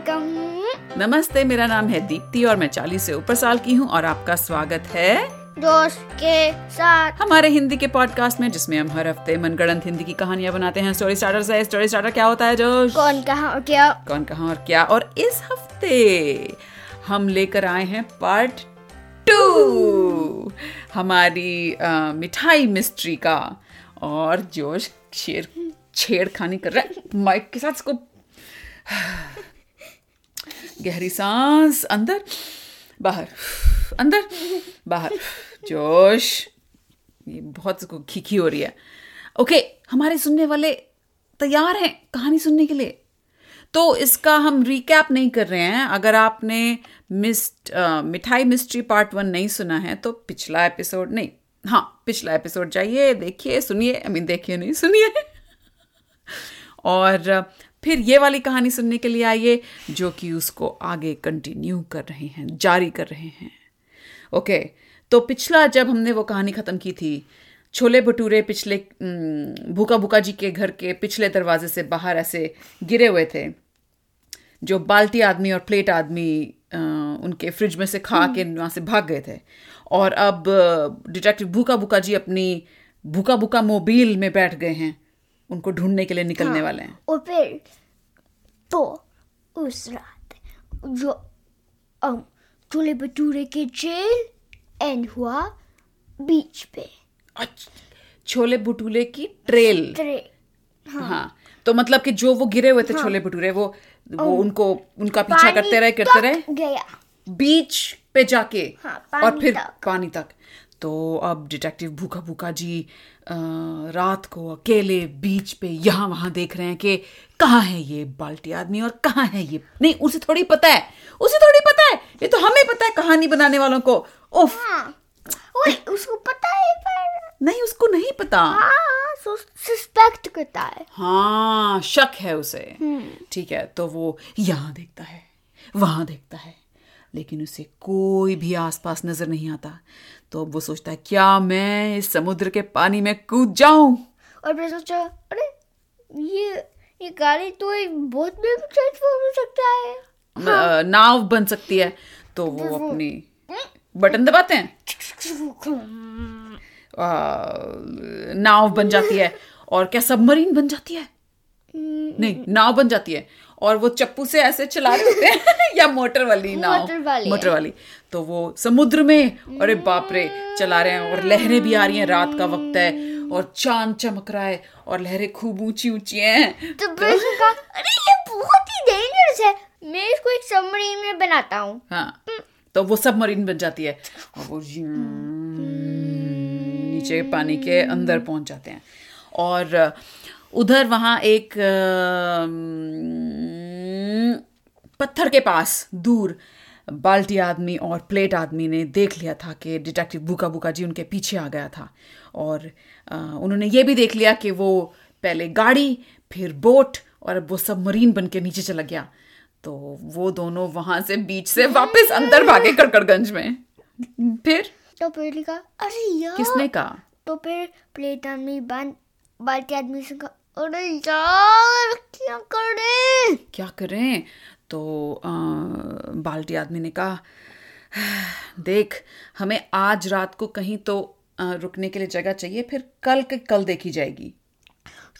Welcome नमस्ते मेरा नाम है दीप्ति और मैं 40 से ऊपर साल की हूँ और आपका स्वागत है दोस्त के साथ। हमारे हिंदी के पॉडकास्ट में जिसमें हम हर हफ़्ते मनगढ़ंत हिंदी की कहानियाँ बनाते हैं। स्टोरी स्टार्टर से स्टोरी स्टार्टर क्या होता है जोश? कौन कहा और क्या? कौन कहा और क्या? और इस हफ़्ते हम लेकर आए हैं पार्ट टू हमारी अ, मिठाई मिस्ट्री का। और जोश शेर छेड़खानी कर रहा है। माइक के साथ इसको गहरी सांस, अंदर, बाहर अंदर, बाहर, जोश। ये बहुत खीखी हो रही है। ओके, हमारे सुनने वाले तैयार हैं कहानी सुनने के लिए। तो इसका हम रिकैप नहीं कर रहे हैं। अगर आपने मिस्ट मिठाई मिस्ट्री पार्ट वन नहीं सुना है तो पिछला एपिसोड नहीं। हाँ पिछला एपिसोड जाइए, देखिए, सुनिए आई मीन देखिए नहीं, सुनिए। और फिर ये वाली कहानी सुनने के लिए आइए जो कि उसको आगे कंटिन्यू कर रहे हैं जारी कर रहे हैं। ओके तो पिछला जब हमने वो कहानी खत्म की थी छोले भटूरे पिछले भूखा भूखा जी के घर के पिछले दरवाजे से बाहर ऐसे गिरे हुए थे जो बाल्टी आदमी और प्लेट आदमी उनके फ्रिज में से खा के वहाँ से भाग गए थे। और अब डिटेक्टिव भूखा भूखा जी अपनी भूखा भूखा मोबाइल में बैठ गए हैं। उनको ढूँढने के लिए निकलने हाँ, वाले हैं। और फिर तो उस रात जो um, छोले भटूरे के जेल एंड हुआ बीच पे। अच्छा, छोले भटूरे की ट्रेल ट्रेल हाँ। हाँ तो मतलब कि जो वो गिरे हुए थे छोले भटूरे वो वो उनको उनका पीछा करते रहे करते रहे। गया। बीच पे जाके हाँ, और फिर तक। पानी तक। तो अब डिटेक्टिव भूखा भूखा जी अ, रात को अकेले बीच पे यहाँ वहाँ देख रहे हैं कि कहाँ है ये बाल्टी आदमी और कहाँ है ये? नहीं उसे थोड़ी पता है। उसे थोड़ी पता है। ये तो हमें पता है कहानी बनाने वालों को। उफ। हाँ। उसको पता है पर? नहीं उसको नहीं पता। हाँ सस्पेक्ट करता है। हाँ शक है उसे। ठीक है तो वो यहाँ देखता है वहाँ देखता है। लेकिन उसे कोई भी आसपास नज़र नहीं आता। तो अब वो सोचता है क्या मैं इस समुद्र के पानी में कूद जाऊँ? और फिर सोचा अरे ये ये गाड़ी तो एक बोट में भी ट्रांसफॉर्म हो सकता है। अ, नाव बन सकती है। तो वो अपनी बटन दबाते हैं। नाव बन जाती है। और क्या सबमरीन बन जाती है? नहीं नाव बन जाती है। और वो चप्पू से ऐसे चला रहे होते हैं या मोटर वाली नाव। मोटर वाली। मोटर वाली। तो वो समुद्र में अरे बाप रे चला रहे हैं और लहरें भी आ रही हैं रात का वक्त है और चाँद चमक रहा है और लहरें खूब ऊँची ऊँची हैं। तो उसने अरे ये बहुत ही डेंजरस है। मैं इसको एक सबमरीन में बनाता हूँ। हाँ तो वो सबमरीन बन जाती है और वो नीचे पानी के अंदर पहुँच जाते हैं। और उधर वहाँ एक पत्थर के पास दूर बाल्टी आदमी और प्लेट आदमी ने देख लिया था कि डिटेक्टिव बुका बुका जी उनके पीछे आ गया था। और उन्होंने ये भी देख लिया कि वो पहले गाड़ी फिर बोट और अब वो सबमरीन बन के नीचे चला गया। तो वो दोनों वहाँ से बीच से वापस अंदर भागे कड़कड़गंज में। फिर? तो लिखा अरे यार! किसने कहा? तो फिर प्लेट आदमी बाल्टी आदमी से कहा अरे यार क्या करें? क्या करें? तो अ, बाल्टी आदमी ने कहा देख हमें आज रात को कहीं तो अ, रुकने के लिए जगह चाहिए फिर कल के कल देखी जाएगी।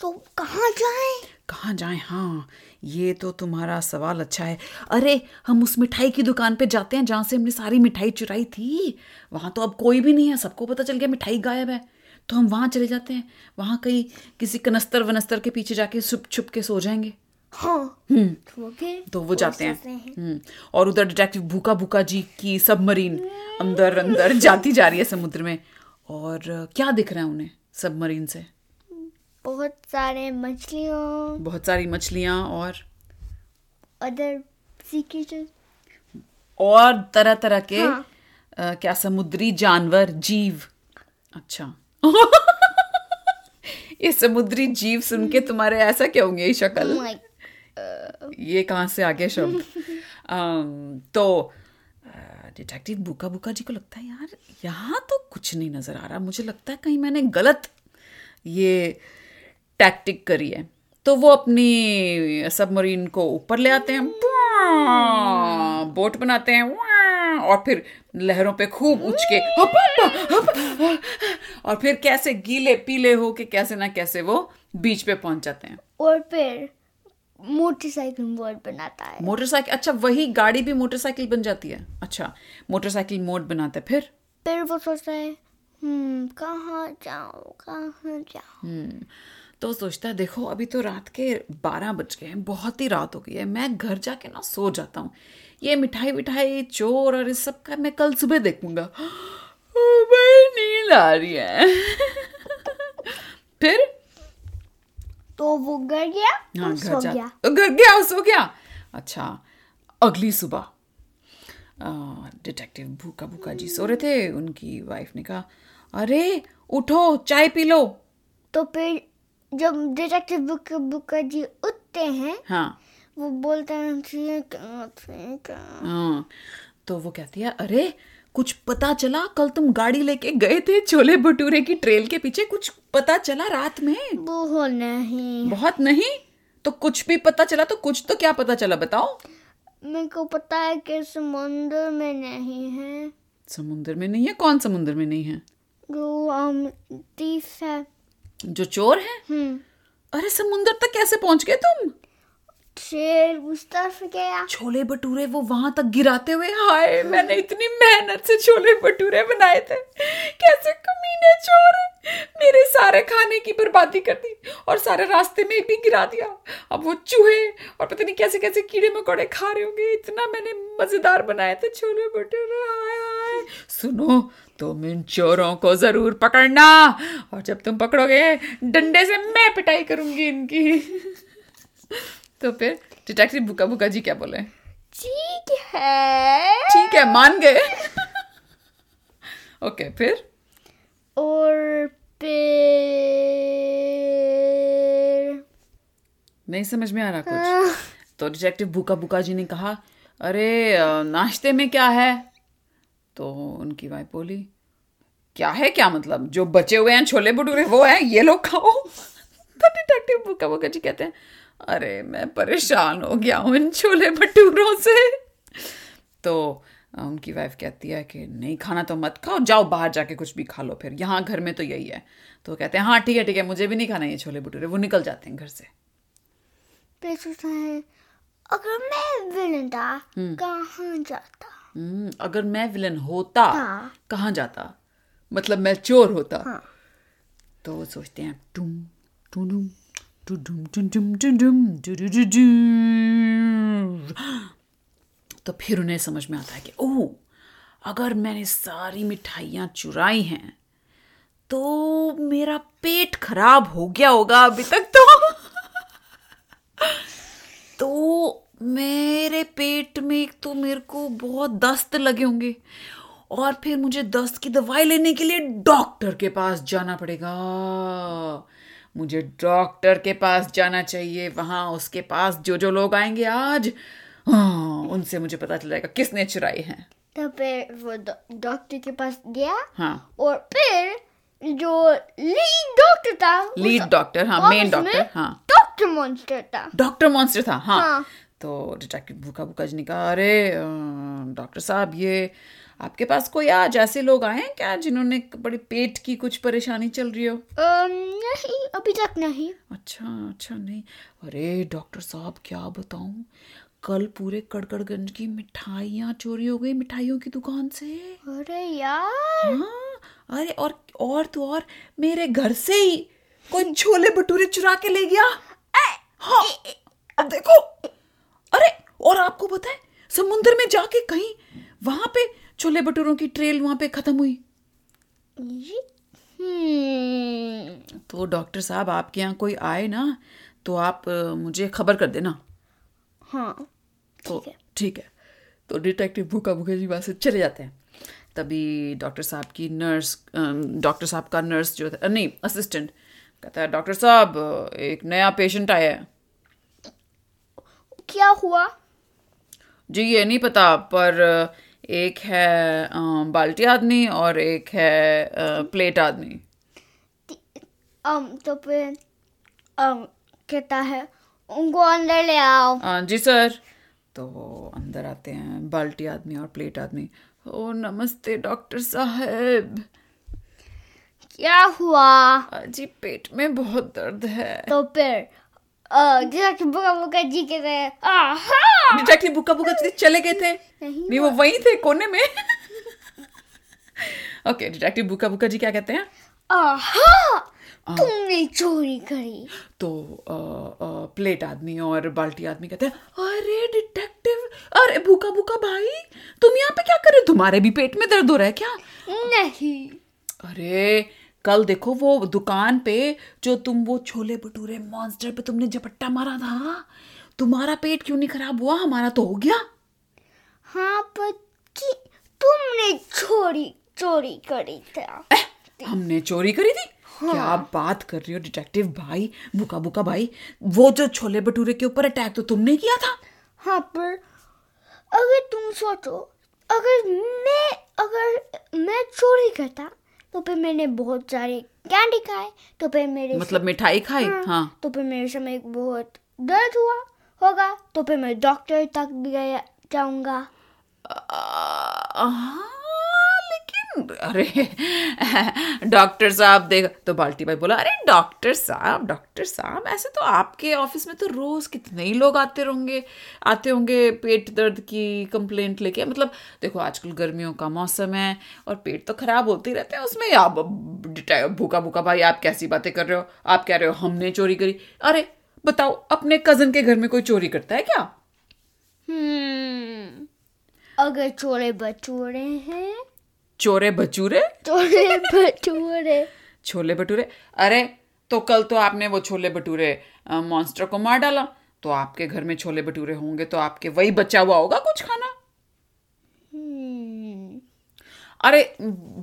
तो कहाँ जाएँ? कहाँ जाएँ? हाँ ये तो तुम्हारा सवाल अच्छा है। अरे हम उस मिठाई की दुकान पे जाते हैं जहाँ से हमने सारी मिठाई चुराई थी। वहाँ तो अब कोई भी नहीं है सबको पता चल गया मिठाई गायब है। तो हम वहाँ चले जाते हैं। वहाँ कहीं किसी कनस्तर वनस्तर के पीछे जाके छुप छुप के सो जाएँगे। हाँ। तो तो वो जाते हैं। हैं। हम्म, और उधर डिटेक्टिव भूखा भूखा जी की सबमरीन अंदर अंदर जाती जा रही है समुद्र में। और क्या दिख रहा है उन्हें सबमरीन से? बहुत सारे मछलियों। बहुत सारी मछलियाँ और अदर और तरह तरह के हाँ। अ, क्या समुद्री जानवर जीव। अच्छा। ये समुद्री जीव सुन के तुम्हारे ऐसा क्या होंगे ये शक्ल लाइक ये कहाँ से आ गया शब्द? तो डिटेक्टिव बुका बुका जी को लगता है यार यहाँ तो कुछ नहीं नज़र आ रहा। मुझे लगता है कहीं मैंने गलत ये टैक्टिक करी है। तो वो अपनी सबमरीन को ऊपर ले आते हैं बोट बनाते हैं और फिर लहरों पे खूब उछ के हप, और फिर कैसे गीले पीले हो के कैसे ना कैसे वो बीच पे पहुँच जाते हैं। और फिर मोटरसाइकिल मोड बनाता है। मोटरसाइकिल अच्छा वही गाड़ी भी मोटरसाइकिल बन जाती है? अच्छा मोटरसाइकिल मोड बनाते हैं फिर? फिर वो सोचता है हम्म कहाँ जाऊँ कहाँ जाऊँ? हम्म, तो सोचता है देखो अभी तो रात के बारह बज गए हैं बहुत ही रात हो गई है मैं घर जाके ना सो जाता हूँ। ये मिठाई विठाई चोर और इस सब का मैं कल सुबह देखूँगा। भाई नींद आ रही है। फिर? तो वो घर गया हाँ घर गया। घर गया सो गया। अच्छा अगली सुबह डिटेक्टिव भूखा भूखा जी सो रहे थे उनकी वाइफ ने कहा अरे उठो चाय पी लो। तो फिर जब डिटेक्टिव बुक बुका जी उठते हैं हाँ। वो बोलते हैं ठीक है ठीक है। हाँ तो वो कहती है अरे कुछ पता चला? कल तुम गाड़ी लेके गए थे छोले भटूरे की ट्रेल के पीछे। कुछ पता चला रात में? वो नहीं। बहुत नहीं? तो कुछ भी पता चला तो कुछ तो क्या पता चला बताओ। मेरे को पता है कि समुंदर में नहीं है। समुंदर में नहीं है? कौन समुंदर में नहीं है? जो है। जो चोर है? हम्म। अरे समुंदर तक कैसे पहुँच गए तुम? शेर उस तरफ़ गया छोले भटूरे वो वहाँ तक गिराते हुए, हाय, मैंने इतनी मेहनत से छोले भटूरे बनाए थे। कैसे कमीने चोर। मेरे सारे खाने की बर्बादी कर दी और सारे रास्ते में भी गिरा दिया। अब वो चूहे और पता नहीं कैसे कैसे कीड़े मकोड़े खा रहे होंगे। इतना मैंने मज़ेदार बनाए थे छोले भटूरे, हाय हाय। सुनो, तुम इन चोरों को ज़रूर पकड़ना। और जब तुम पकड़ोगे, डंडे से मैं पिटाई करूँगी इनकी। तो फिर डिटेक्टिव बुका बुका जी क्या बोले? ठीक है। ठीक है मान गए। ओके फिर? और फिर नहीं समझ में आ रहा कुछ। तो डिटेक्टिव बुका बुका जी ने कहा अरे नाश्ते में क्या है? तो उनकी वाइफ बोली क्या है क्या मतलब? जो बचे हुए हैं छोले भटूरे वो है ये लोग खाओ। तो डिटेक्टिव बुका बुका जी कहते हैं अरे मैं परेशान हो गया हूँ इन छोले भटूरों से। तो उनकी वाइफ कहती है कि नहीं खाना तो मत खाओ जाओ बाहर जाके कुछ भी खा लो फिर। यहाँ घर में तो यही है। तो कहते हैं हाँ ठीक है ठीक है मुझे भी नहीं खाना ये छोले भटूरे वो निकल जाते हैं घर से। अगर मैं विलन था कहाँ जाता? हम्म, अगर मैं विलन होता हाँ। कहाँ जाता? मतलब मैं चोर होता। हाँ। तो वो सोचते हैं टुम टुडुम तो फिर उन्हें समझ में आता है कि, ओह, अगर मैंने सारी मिठाइयाँ चुराई हैं तो मेरा पेट खराब हो गया होगा अभी तक तो। तो मेरे पेट में तो मेरे को बहुत दस्त लगे होंगे। और फिर मुझे दस्त की दवाई लेने के लिए डॉक्टर के पास जाना पड़ेगा। मुझे डॉक्टर के पास जाना चाहिए वहाँ उसके पास जो जो लोग आएँगे आज हाँ उनसे मुझे पता चल जाएगा किसने चुराई है। तो फिर वो डॉक्टर के पास गया हाँ। और फिर जो लीड डॉक्टर था लीड डॉक्टर हाँ मेन डॉक्टर हाँ। डॉक्टर मॉन्स्टर था। डॉक्टर मॉन्स्टर था हाँ, हाँ। तो डिटेक्टिव भूखा भूखा जी ने कहा अरे डॉक्टर साहब ये आपके पास कोई आज ऐसे लोग आए हैं क्या जिन्होंने बड़ी पेट की कुछ परेशानी चल रही हो? नहीं अभी तक नहीं। अच्छा अच्छा नहीं। अरे डॉक्टर साहब क्या बताऊँ? कल पूरे कड़कड़गंज की मिठाइयाँ चोरी हो गई मिठाइयों की दुकान से। अरे यार। हाँ अरे और और तो और मेरे घर से ही कोई छोले भटूरे चुरा के ले गया। हाँ अब देखो। अरे और आपको पता है समुद्र में जाके कहीं वहाँ पे छोले भटूरों की ट्रेल वहाँ पे खत्म हुई। हम्म। तो डॉक्टर साहब आपके यहाँ कोई आए ना तो आप मुझे खबर कर देना। हाँ तो ठीक है। है। तो डिटेक्टिव भूखा भूखा जी वहाँ से चले जाते हैं। तभी डॉक्टर साहब की नर्स डॉक्टर साहब का नर्स जो था नहीं असिस्टेंट कहता है डॉक्टर साहब एक नया पेशेंट आया है। क्या हुआ? जी ये नहीं पता पर एक है बाल्टी आदमी और एक है प्लेट आदमी। तो फिर कहता है उनको अंदर ले आओ। जी सर। तो अंदर आते हैं बाल्टी आदमी और प्लेट आदमी। ओ नमस्ते डॉक्टर साहब। क्या हुआ? जी पेट में बहुत दर्द है। तो फिर कि बुका बुका जी के आहा! डिटेक्टिव बुका बुका जी चले गए थे। नहीं वो वहीं थे कोने में। ओके डिटेक्टिव बुका बुका जी क्या कहते हैं? आहा! तुमने चोरी करी। तो प्लेट आदमी और बाल्टी आदमी कहते हैं अरे डिटेक्टिव अरे भूखा भूखा भाई तुम यहाँ पे क्या कर रहे हो? तुम्हारे भी पेट में दर्द हो रहा है क्या? नहीं। अरे कल देखो वो दुकान पे जो तुम वो छोले भटूरे मॉन्स्टर पे तुमने झपट्टा मारा था तुम्हारा पेट क्यों नहीं खराब हुआ? हमारा तो हो गया। हाँ पर कि तुमने चोरी चोरी करी था। एह, हमने चोरी करी थी? हाँ। क्या बात कर रही हो डिटेक्टिव भाई बुका बुका भाई? वो जो छोले भटूरे के ऊपर अटैक तो तुमने किया था? हाँ पर अगर तुम सोचो अगर मैं अगर मैं चोरी करता तो फिर मैंने बहुत सारे कैंडी खाए तो फिर मेरे मतलब मिठाई खाई? हाँ, हाँ। तो फिर मेरे समय बहुत दर्द हुआ होगा तो फिर मैं डॉक्टर तक गया जाऊँगा। हाँ, अरे, डॉक्टर साहब देख तो बाल्टी भाई बोला, अरे, डॉक्टर साहब डॉक्टर साहब, ऐसे तो आपके ऑफ़िस में तो रोज कितने ही लोग आते होंगे आते होंगे पेट दर्द की कंप्लेंट लेके। मतलब देखो, आजकल गर्मियों का मौसम है और पेट तो खराब होते ही रहते हैं, उसमें आप भूखा भूखा भाई, आप कैसी बातें कर रहे हो? आप कह रहे हो, हमने चोरी करी। अरे, बताओ, अपने कज़न के घर में कोई चोरी करता है क्या? हम्म अगर चोरे बटूरे हैं चोरे बचूरे चोरे बटूरे छोले भटूरे? अरे तो कल तो आपने वो छोले भटूरे मॉन्स्टर को मार डाला। तो आपके घर में छोले भटूरे होंगे तो आपके वही बचा हुआ होगा कुछ खाना? हम्म। अरे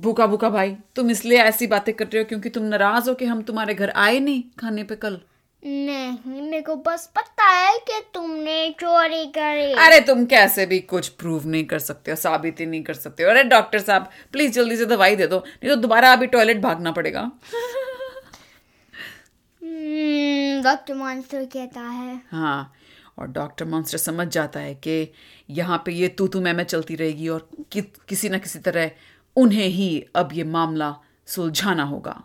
भूखा भूखा भाई तुम इसलिए ऐसी बातें कर रहे हो क्योंकि तुम नाराज़ हो कि हम तुम्हारे घर आए नहीं खाने पे कल। नहीं मेरे को बस पता है कि तुमने चोरी करी। अरे तुम कैसे भी कुछ प्रूव नहीं कर सकते हो साबित ही नहीं कर सकते हो। अरे डॉक्टर साहब प्लीज़ जल्दी से दवाई दे दो नहीं तो दोबारा अभी टॉयलेट भागना पड़ेगा। हम्म, डॉक्टर मॉन्स्टर कहता है। हाँ और डॉक्टर मॉन्स्टर समझ जाता है कि यहाँ पे ये तू तू मैं मैं चलती रहेगी और कि, किसी ना किसी तरह उन्हें ही अब ये मामला सुलझाना होगा।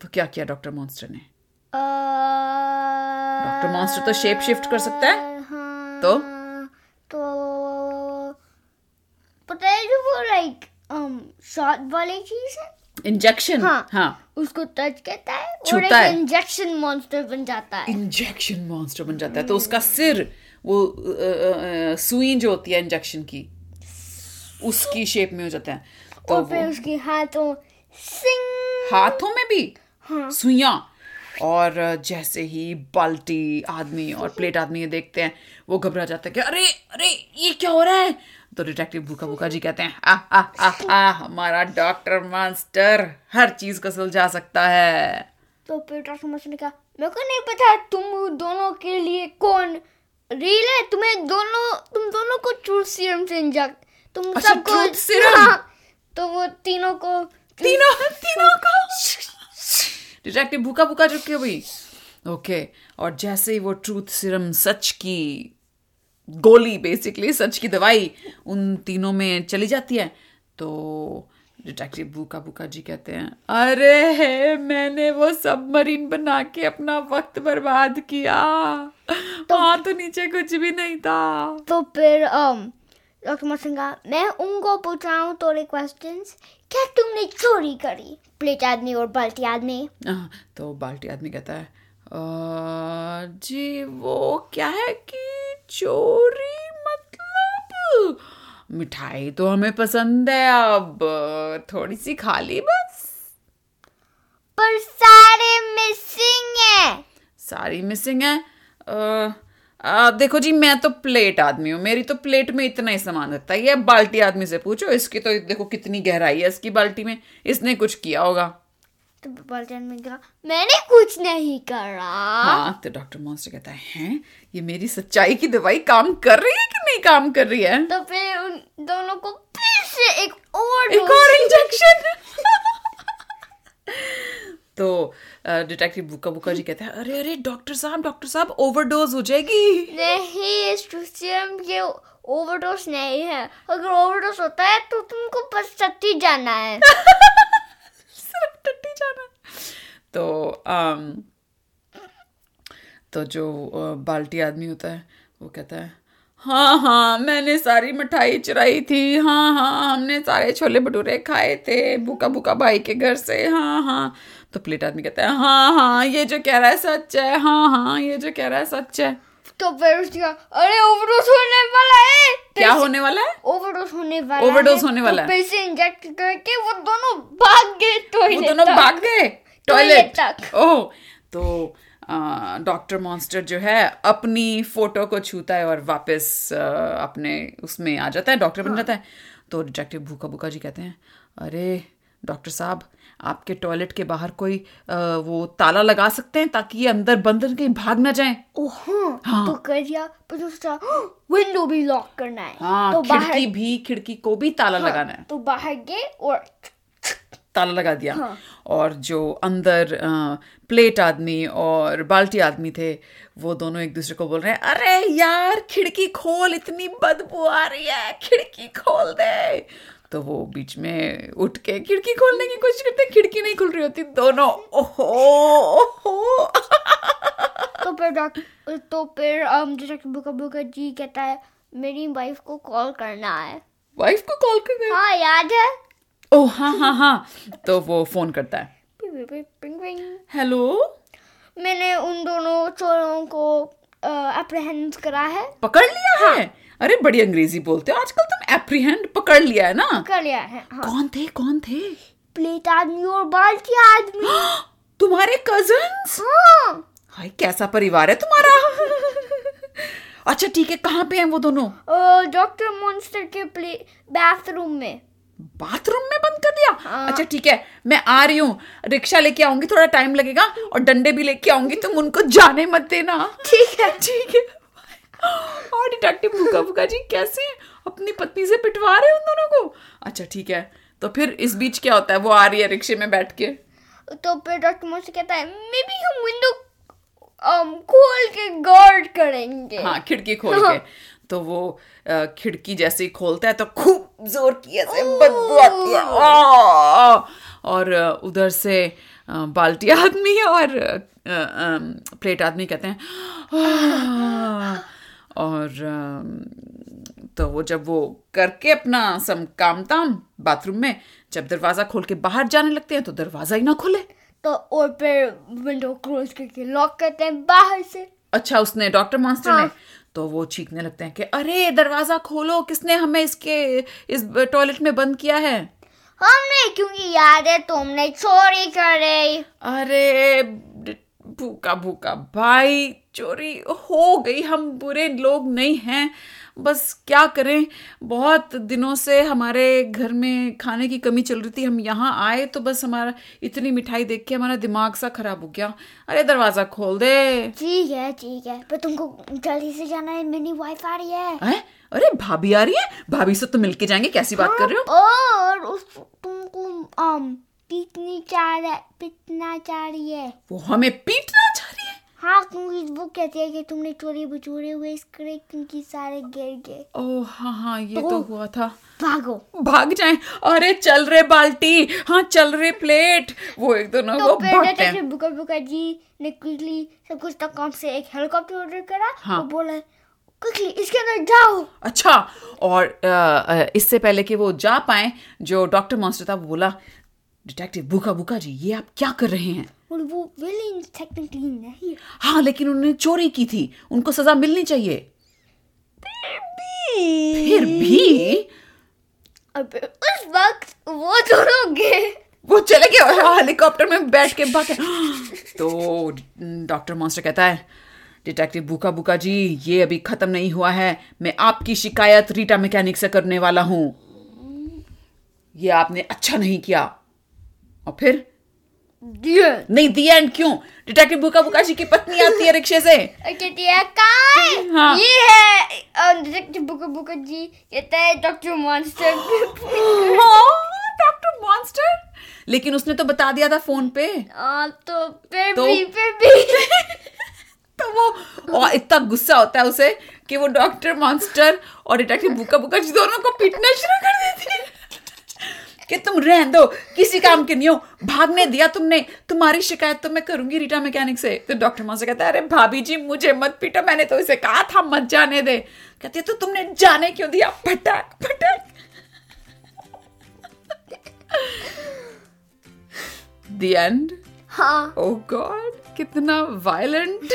तो क्या किया डॉक्टर मॉन्स्टर ने? डॉक्टर मॉन्स्टर तो शेप शिफ्ट कर सकता है? हाँ, तो? तो पता है जो वो लाइक शॉट वाली चीज़ है इंजेक्शन हाँ। हाँ उसको टच करता है और एक। इंजेक्शन मॉन्स्टर बन जाता है इंजेक्शन मॉन्स्टर बन जाता है तो उसका सिर वो सुई जो होती है इंजेक्शन की उसकी शेप में हो जाता है तो और फिर उसके हाथों सिंग हाथों में भी हाँ। सुइयाँ और जैसे ही बाल्टी आदमी और प्लेट आदमी ये देखते हैं वो घबरा जाते हैं कि अरे अरे ये क्या हो रहा है? तो डिटेक्टिव भूखा भूखा जी कहते हैं आ आ आ आ हमारा डॉक्टर मास्टर हर चीज़ को सुलझा सकता है. तो फिर डॉक्टर मॉन्स्टर ने कहा मेरे को नहीं पता तुम दोनों के लिए कौन रील है तुम्हें दोनों तुम दोनों को ट्रूथ सीरम से इंजेक्ट तुम अच्छा, सबको हाँ, तो वो तीनों को तीनों तीनों को? डिटेक्टिव भूखा भूखा चुके हुई ओके और जैसे ही वो ट्रूथ सिरम सच की गोली बेसिकली सच की दवाई उन तीनों में चली जाती है तो डिटेक्टिव भूखा भूखा जी कहते हैं अरे है मैंने वो सबमरीन बना के अपना वक्त बर्बाद किया। वहाँ तो नीचे कुछ भी नहीं था। तो फिर um, डॉक्टर मॉन्स्टर ने कहा मैं उनको पूछ रहा हूँ थोड़े क्वेश्चंस क्या तुमने चोरी करी? प्लेट आदमी और बाल्टी आदमी। हाँ, तो बाल्टी आदमी कहता है जी वो क्या है कि चोरी मतलब? मिठाई तो हमें पसंद है अब। थोड़ी सी खा ली बस। पर सारे मिसिंग है। सारी मिसिंग है। अ, अ, देखो जी मैं तो प्लेट आदमी हूँ। मेरी तो प्लेट में इतना ही सामान रहता है। ये बाल्टी आदमी से पूछो इसकी तो देखो कितनी गहराई है। इसकी बाल्टी में इसने कुछ किया होगा। तो बाल्टी आदमी कहा मैंने कुछ नहीं करा। हाँ तो डॉक्टर मॉन्स्टर कहता है हैं? ये मेरी सच्चाई की दवाई काम कर रही है कि नहीं काम कर रही है? तो फिर उन दोनों को फिर से एक और एक और इंजेक्शन तो डिटेक्टिव बुका बुका जी कहते हैं अरे अरे डॉक्टर साहब डॉक्टर साहब ओवरडोज हो जाएगी। नहीं स्ट्रूसियम ये ओवरडोज नहीं है। अगर ओवरडोज होता है तो तुमको बस सत्ती जाना है। सिर्फ़ टट्टी जाना। तो अम, तो जो बाल्टी आदमी होता है वो कहता है हाँ हाँ मैंने सारी मिठाई चुराई थी। हाँ हाँ हमने सारे छोले भटूरे खाए थे बुका बुका भाई के घर से। हाँ हाँ तो प्लेट आदमी कहता है हाँ हाँ ये जो कह रहा है सच है हाँ हाँ ये जो कह रहा है सच है। तो फिर अरे ओवरडोज होने वाला है। क्या होने वाला है? ओवरडोज होने वाला है, होने तो वाला है। फिर से इंजेक्ट करके वो दोनों भाग गए वो टॉयलेट दोनों भाग गए? टॉयलेट टॉयलेट तक। ओह तो डॉक्टर मॉन्स्टर जो है अपनी फ़ोटो को छूता है और वापस अपने उसमें आ जाता है डॉक्टर बन जाता है। तो डिटेक्टिव भूखा भूखा जी कहते हैं अरे डॉक्टर साहब आपके टॉयलेट के बाहर कोई अ, वो ताला लगा सकते हैं ताकि ये अंदर बंद कहीं भाग ना जाए? ओ हाँ। तो कर दिया पर दूसरा विंडो भी लॉक करना है। हाँ तो खिड़की भी खिड़की को भी ताला हाँ, लगाना है। तो बाहर गए और ताला लगा दिया। हाँ। और जो अंदर अ, प्लेट आदमी और बाल्टी आदमी थे वो दोनों एक दूसरे को बोल रहे हैं अरे यार खिड़की खोल इतनी बदबू आ रही है खिड़की खोल दे। तो वो बीच में उठ के खिड़की खोलने की कोशिश करते खिड़की नहीं खुल रही होती दोनों ओहो ओहो। तो फिर डॉक्टर तो फिर डिटेक्टिव बुका बुका जी कहता है मेरी वाइफ को कॉल करना है। वाइफ को कॉल कर गए हाँ याद है? ओ हाँ हाँ हाँ। तो वो फ़ोन करता है। हेलो मैंने उन दोनों चोरों को अप्रहेंड करा है। पकड़ लिया है? अरे बड़ी अंग्रेज़ी बोलते हो। आजकल तुम एप्रीहेंड पकड़ लिया है ना? कर लिया है हाँ। कौन थे कौन थे? प्लेट आदमी और बाल्टी आदमी। तुम्हारे कजन्स हाँ। हाय कैसा परिवार है तुम्हारा? अच्छा ठीक है कहाँ पे हैं वो दोनों? डॉक्टर मॉन्स्टर के प्ले बाथरूम में। बाथरूम में बंद कर दिया? हाँ। अच्छा ठीक है मैं आ रही हूँ। रिक्शा लेके आऊँगी थोड़ा टाइम लगेगा और डंडे भी लेके आऊँगी तुम उनको जाने मत देना। ठीक है। ठीक है और डिटेक्टिव भूखा भूखा जी कैसे अपनी पत्नी से पिटवा रहे हैं उन दोनों को? अच्छा ठीक है। तो फिर इस बीच क्या होता है? वो आ रही है रिक्शे में बैठ के। तो फिर डॉक्टर मॉन्स्टर कहता है मे बी हम विंडो um, खोल के गार्ड करेंगे. हाँ खिड़की खोल के। तो वो खिड़की जैसे ही खोलता है तो खूब ज़ोर की ऐसे बदबू आती है। और उधर से बाल्टी आदमी और प्लेट आदमी कहते हैं और तो वो जब वो करके अपना सम काम ताम बाथरूम में जब दरवाज़ा खोल के बाहर जाने लगते हैं तो दरवाज़ा ही ना खुले। तो और फिर विंडो क्लोज करके लॉक करते हैं बाहर से। अच्छा उसने डॉक्टर मॉन्स्टर हाँ। ने तो वो चीखने लगते हैं कि अरे दरवाज़ा खोलो किसने हमें इसके इस टॉयलेट में बंद किया है? हमने क्योंकि याद है तुमने चोरी करे। अरे भूखा भूखा भाई चोरी हो गई हम बुरे लोग नहीं हैं। बस क्या करें? बहुत दिनों से हमारे घर में खाने की कमी चल रही थी। हम यहाँ आए तो बस हमारा इतनी मिठाई देख के हमारा दिमाग सा खराब हो गया। अरे दरवाज़ा खोल दे। ठीक है ठीक है। पर तुमको जल्दी से जाना है मेरी वाइफ आ रही है। हैं? अरे भाभी आ रही है? भाभी से तो मिलके जाएँगे। कैसी बात कर रहे हो? और उस तुमको um, पीटनी चाह रहा पीटना चाह रही है। वो हमें पीटना है क्योंकि वो कहती है कि तुमने चोरी बचोरे हुए इस करे क्योंकि सारे गिर गए। ओह हाँ हाँ ये तो- तो हुआ था। भागो। भाग जाए। अरे चल रे बाल्टी। हाँ चल रे प्लेट वो एक दोनों तो को हैं। बुकर बुकर जी ने क्विकली सब कुछ तक काम से एक हेलीकॉप्टर ऑर्डर करा। हाँ। और बोला क्विकली इसके अंदर जाओ। अच्छा और इससे पहले कि वो जा पाए जो डॉक्टर मॉन्स्टर था वो बोला डिटेक्टिव भूखा भूखा जी ये आप क्या कर रहे हैं? और वो विलेन टेक्निकली नहीं हाँ। लेकिन उन्होंने चोरी की थी। उनको सजा मिलनी चाहिए। फिर भी? फिर उस वक्त वो दोनों गए। वो चले गए हेलीकॉप्टर में बैठ के भागे। तो डॉक्टर मॉन्स्टर कहता है डिटेक्टिव बुका बुका जी ये अभी खत्म नहीं हुआ है। मैं आपकी शिकायत रीटा मैकेनिक से करने वाला हूँ। ये आपने अच्छा नहीं किया। और फिर? नहीं दी एंड क्यों डिटेक्टिव बुका बुका जी की पत्नी आती है रिक्शे से है। ये है डिटेक्टिव बुकर बुकर जी कहता है डॉक्टर मॉन्स्टर डॉक्टर मॉन्स्टर लेकिन उसने तो बता दिया था फ़ोन पे हाँ तो फिर तो- भी फिर भी तो वो और इतना गुस्सा होता है उसे कि वो डॉक्टर मॉन्स्टर और डिटेक्टिव भूखा बुका बुका दोनों को पीटना शुरू कर देती है कि तुम रहन दो किसी काम के नहीं हो भागने दिया तुमने तुम्हारी शिकायत तो मैं करूँगी रीटा मैकेनिक से। तो डॉक्टर मॉन्स्टर कहता है अरे भाभी जी मुझे मत पीटो मैंने तो इसे कहा था मत जाने दे। कहती है तो तुमने जाने क्यों दिया? फटक फटक। द एंड हाँ। ओ गॉड कितना वायलेंट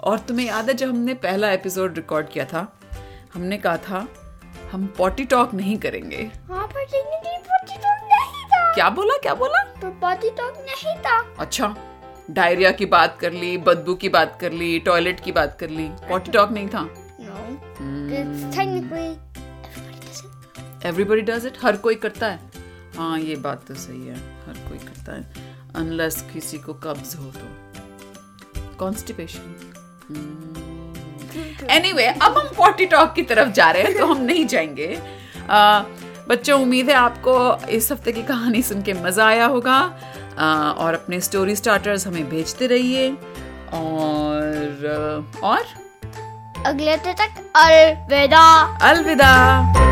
और तुम्हें याद है जब हमने पहला एपिसोड रिकॉर्ड किया था? हमने कहा था हम पॉटी टॉक नहीं करेंगे। हाँ पर ज़िंदगी पॉटी टॉक नहीं था। क्या बोला क्या बोला? पर पॉटी टॉक नहीं था। अच्छा डायरिया की बात कर ली बदबू की बात कर ली टॉयलेट की बात कर ली पॉटी टॉक नहीं था. एवरीबडी डज इट हर कोई करता है? हाँ ये बात तो सही है। हर कोई करता है। अनलेस किसी को कब्ज हो तो। कॉन्स्टिपेशन एनीवे अब हम पॉटी टॉक की तरफ़ जा रहे हैं तो हम नहीं जाएँगे। आ, बच्चों उम्मीद है आपको इस हफ़्ते की कहानी सुन के मज़ा आया होगा। आ, और अपने स्टोरी स्टार्टर्स हमें भेजते रहिए। और और? अगले हफ़्ते तक अलविदा। अलविदा।